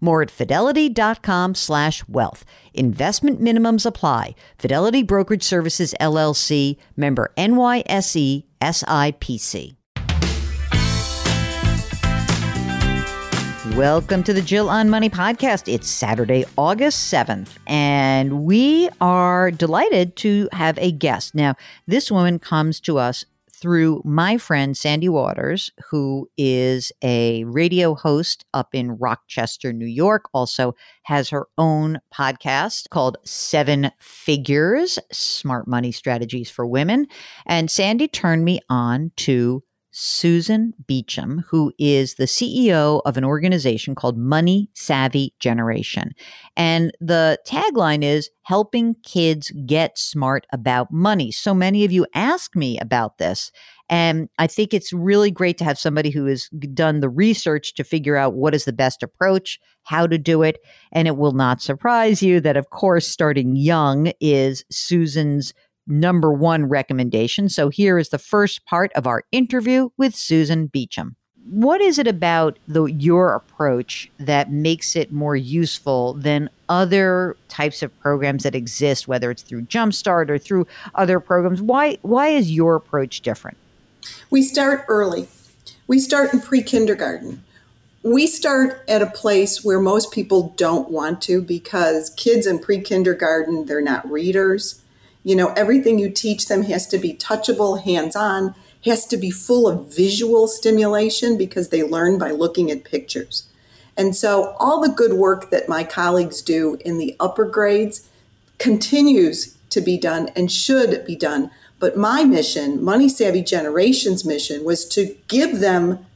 More at fidelity.com slash wealth. Investment minimums apply. Fidelity Brokerage Services LLC, member NYSE SIPC. Welcome to the Jill on Money podcast. It's Saturday, August 7th, and we are delighted to have a guest. Now, this woman comes to us through my friend Sandy Waters, who is a radio host up in Rochester, New York, also has her own podcast called Seven Figures Smart Money Strategies for Women. And Sandy turned me on to Susan Beacham, who is the CEO of an organization called Money Savvy Generation. And the tagline is helping kids get smart about money. So many of you ask me about this. And I think it's really great to have somebody who has done the research to figure out what is the best approach, how to do it. And it will not surprise you that, of course, starting young is Susan's number one recommendation. So here is the first part of our interview with Susan Beacham. What is it about the, your approach that makes it more useful than other types of programs that exist, whether it's through Jumpstart or through other programs? Why, why is your approach different? We start early. We start in pre kindergarten. We start at a place where most people don't want to because kids in pre kindergarten, they're not readers you know, everything you teach them has to be touchable, hands on, has to be full of visual stimulation because they learn by looking at pictures. And so, all the good work that my colleagues do in the upper grades continues to be done and should be done. But my mission, Money Savvy Generations mission, was to give them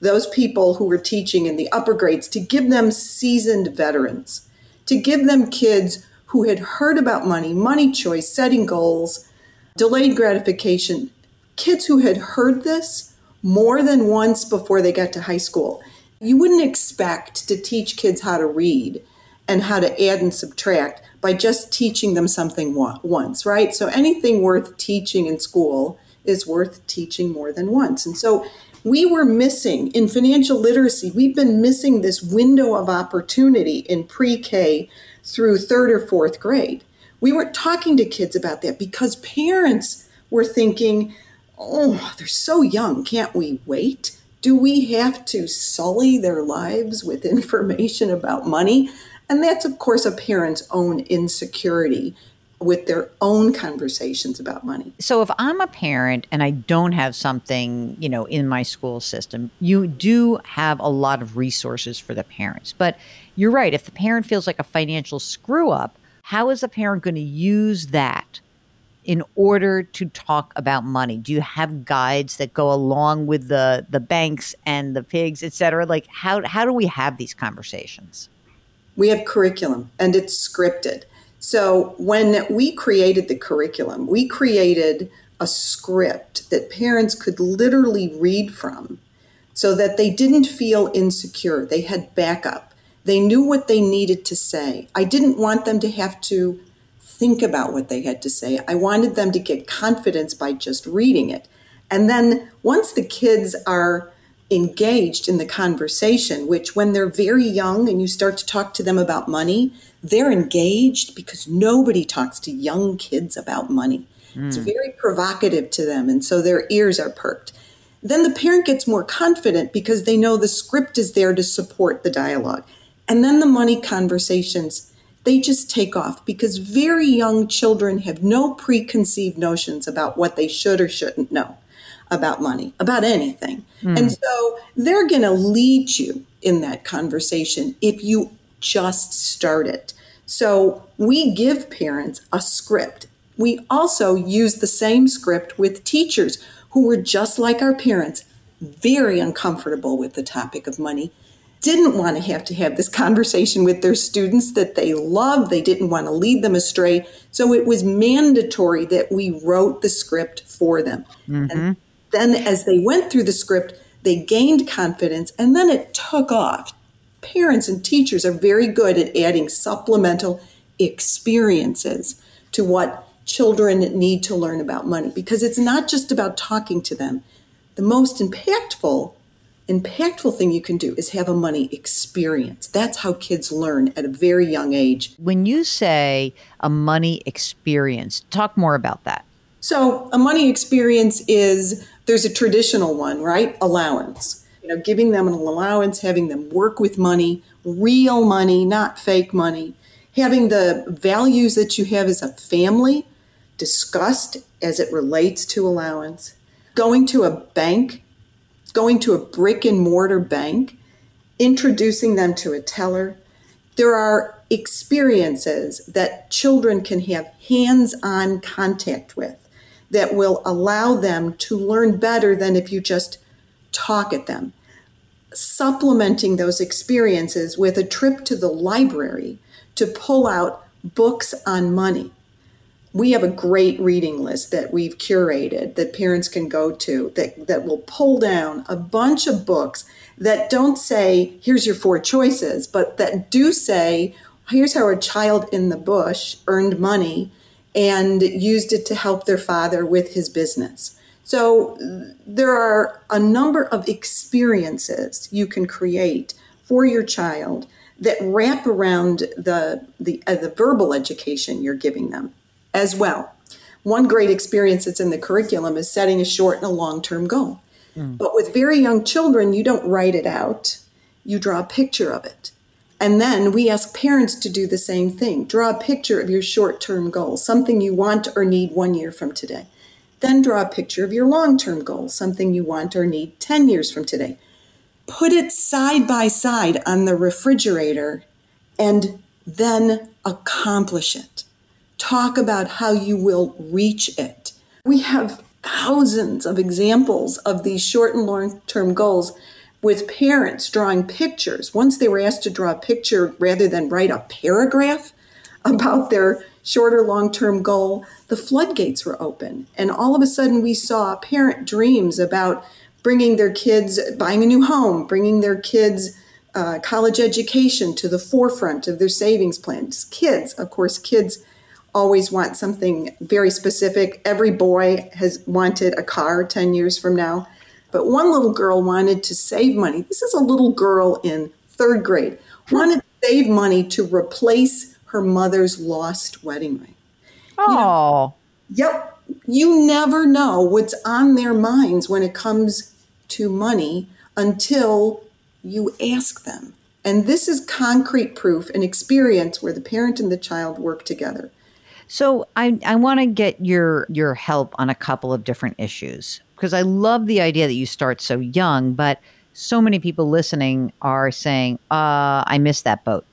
those people who were teaching in the upper grades, to give them seasoned veterans, to give them kids who had heard about money, money choice, setting goals, delayed gratification, kids who had heard this more than once before they got to high school. You wouldn't expect to teach kids how to read and how to add and subtract by just teaching them something once, right? So anything worth teaching in school is worth teaching more than once. And so we were missing in financial literacy, we've been missing this window of opportunity in pre K through third or fourth grade. We weren't talking to kids about that because parents were thinking, oh, they're so young, can't we wait? Do we have to sully their lives with information about money? And that's, of course, a parent's own insecurity with their own conversations about money. So if I'm a parent and I don't have something, you know, in my school system, you do have a lot of resources for the parents. But you're right, if the parent feels like a financial screw up, how is the parent going to use that in order to talk about money? Do you have guides that go along with the the banks and the pigs, et cetera? Like how how do we have these conversations? We have curriculum and it's scripted. So when we created the curriculum, we created a script that parents could literally read from so that they didn't feel insecure. They had backup. They knew what they needed to say. I didn't want them to have to think about what they had to say. I wanted them to get confidence by just reading it. And then once the kids are engaged in the conversation, which when they're very young and you start to talk to them about money, they're engaged because nobody talks to young kids about money. Mm. It's very provocative to them. And so their ears are perked. Then the parent gets more confident because they know the script is there to support the dialogue. And then the money conversations, they just take off because very young children have no preconceived notions about what they should or shouldn't know about money, about anything. Mm. And so they're going to lead you in that conversation if you just start it. So we give parents a script. We also use the same script with teachers who were just like our parents, very uncomfortable with the topic of money, didn't want to have to have this conversation with their students that they loved. They didn't want to lead them astray. So it was mandatory that we wrote the script for them. Mm-hmm. And then as they went through the script, they gained confidence and then it took off. Parents and teachers are very good at adding supplemental experiences to what children need to learn about money because it's not just about talking to them. The most impactful impactful thing you can do is have a money experience. That's how kids learn at a very young age. When you say a money experience, talk more about that. So, a money experience is there's a traditional one, right? Allowance. You know, giving them an allowance, having them work with money, real money, not fake money, having the values that you have as a family discussed as it relates to allowance, going to a bank, going to a brick and mortar bank, introducing them to a teller. There are experiences that children can have hands on contact with that will allow them to learn better than if you just talk at them. Supplementing those experiences with a trip to the library to pull out books on money we have a great reading list that we've curated that parents can go to that, that will pull down a bunch of books that don't say, here's your four choices, but that do say, here's how a child in the bush earned money and used it to help their father with his business. So there are a number of experiences you can create for your child that wrap around the the, uh, the verbal education you're giving them as well. One great experience that's in the curriculum is setting a short and a long term goal. Mm. But with very young children, you don't write it out, you draw a picture of it. And then we ask parents to do the same thing. Draw a picture of your short term goal, something you want or need one year from today. Then draw a picture of your long term goal, something you want or need 10 years from today. Put it side by side on the refrigerator and then accomplish it talk about how you will reach it. We have thousands of examples of these short and long term goals with parents drawing pictures. Once they were asked to draw a picture rather than write a paragraph about their short or long term goal, the floodgates were open. And all of a sudden, we saw parent dreams about bringing their kids, buying a new home, bringing their kids. Uh, college education to the forefront of their savings plans. Kids, of course, kids always want something very specific. Every boy has wanted a car 10 years from now. But one little girl wanted to save money. This is a little girl in third grade, wanted to save money to replace her mother's lost wedding ring. Oh. You know, yep. You never know what's on their minds when it comes to money until you ask them. And this is concrete proof and experience where the parent and the child work together. So I, I want to get your your help on a couple of different issues because I love the idea that you start so young, but so many people listening are saying, uh, I missed that boat.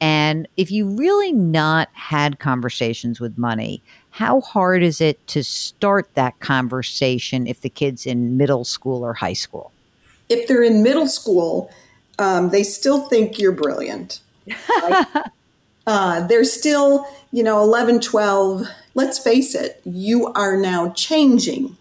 And if you really not had conversations with money, how hard is it to start that conversation if the kid's in middle school or high school? If they're in middle school, um, they still think you're brilliant. Right? Uh, they're still you know, 11, 12, let's face it, you are now changing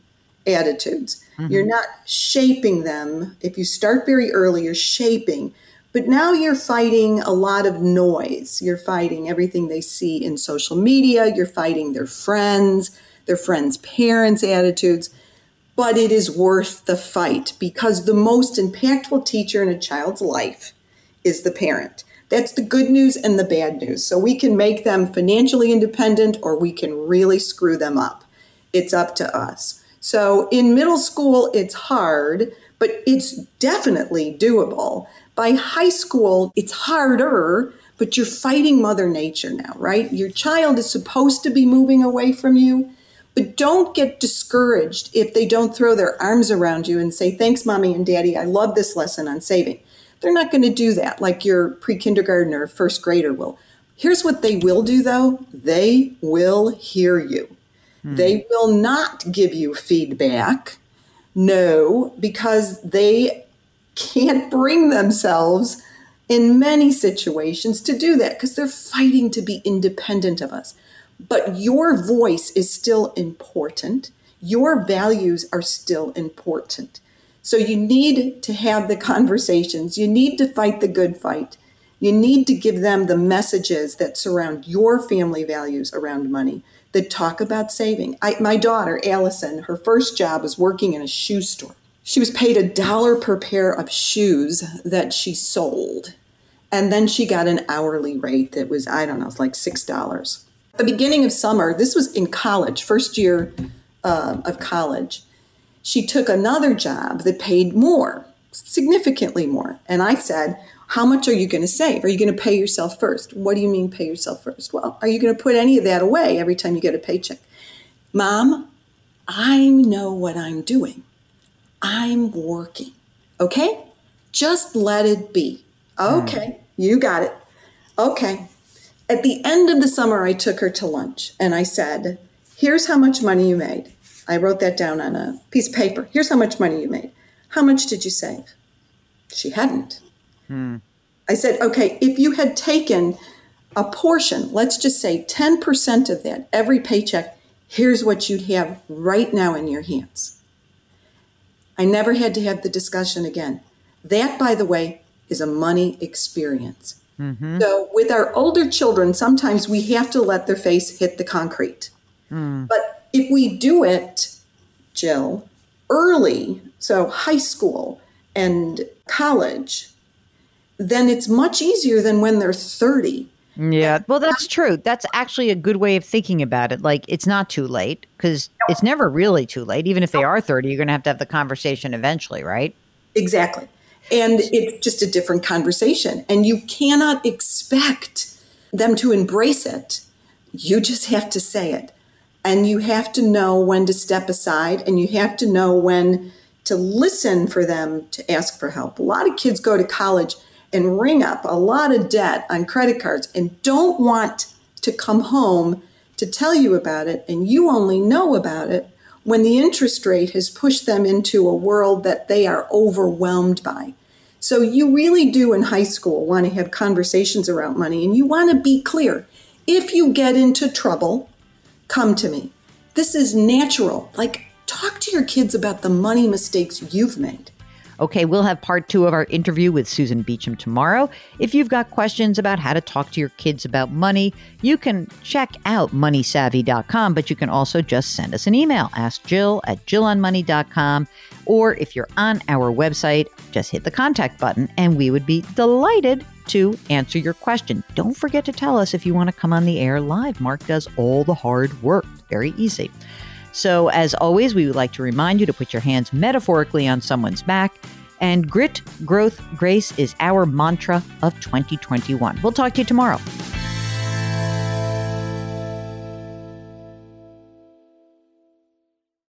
attitudes. Mm-hmm. You're not shaping them. If you start very early, you're shaping. But now you're fighting a lot of noise. You're fighting everything they see in social media. You're fighting their friends, their friends' parents' attitudes. but it is worth the fight because the most impactful teacher in a child's life is the parent. That's the good news and the bad news. So we can make them financially independent or we can really screw them up. It's up to us. So in middle school, it's hard, but it's definitely doable. By high school, it's harder, but you're fighting Mother Nature now, right? Your child is supposed to be moving away from you, but don't get discouraged if they don't throw their arms around you and say, Thanks, mommy and daddy. I love this lesson on saving. They're not going to do that like your pre kindergarten or first grader will. Here's what they will do though they will hear you. Hmm. They will not give you feedback. No, because they can't bring themselves in many situations to do that because they're fighting to be independent of us. But your voice is still important. Your values are still important. So you need to have the conversations. You need to fight the good fight. You need to give them the messages that surround your family values around money that talk about saving. I, my daughter, Allison, her first job was working in a shoe store. She was paid a dollar per pair of shoes that she sold. And then she got an hourly rate that was, I don't know, it's like $6. the beginning of summer, this was in college, first year uh, of college she took another job that paid more, significantly more. And I said, How much are you going to save? Are you going to pay yourself first? What do you mean, pay yourself first? Well, are you going to put any of that away every time you get a paycheck? Mom, I know what I'm doing. I'm working. Okay? Just let it be. Okay, mm. you got it. Okay. At the end of the summer, I took her to lunch and I said, Here's how much money you made. I wrote that down on a piece of paper. Here's how much money you made. How much did you save? She hadn't. Hmm. I said, okay, if you had taken a portion, let's just say 10% of that, every paycheck, here's what you'd have right now in your hands. I never had to have the discussion again. That, by the way, is a money experience. Mm-hmm. So, with our older children, sometimes we have to let their face hit the concrete. Mm. But if we do it, Jill, early, so high school and college, then it's much easier than when they're 30. Yeah, well, that's true. That's actually a good way of thinking about it. Like, it's not too late because it's never really too late. Even if they are 30, you're going to have to have the conversation eventually, right? Exactly. And it's just a different conversation. And you cannot expect them to embrace it. You just have to say it and you have to know when to step aside and you have to know when to listen for them to ask for help. A lot of kids go to college and ring up a lot of debt on credit cards and don't want to come home to tell you about it, and you only know about it when the interest rate has pushed them into a world that they are overwhelmed by. So, you really do in high school want to have conversations around money, and you want to be clear. If you get into trouble, come to me. This is natural. Like, talk to your kids about the money mistakes you've made. Okay, we'll have part two of our interview with Susan Beacham tomorrow. If you've got questions about how to talk to your kids about money, you can check out moneysavvy.com, but you can also just send us an email. Ask Jill at jillonmoney.com. Or if you're on our website, just hit the contact button and we would be delighted to answer your question. Don't forget to tell us if you want to come on the air live. Mark does all the hard work. Very easy. So, as always, we would like to remind you to put your hands metaphorically on someone's back. And grit, growth, grace is our mantra of 2021. We'll talk to you tomorrow.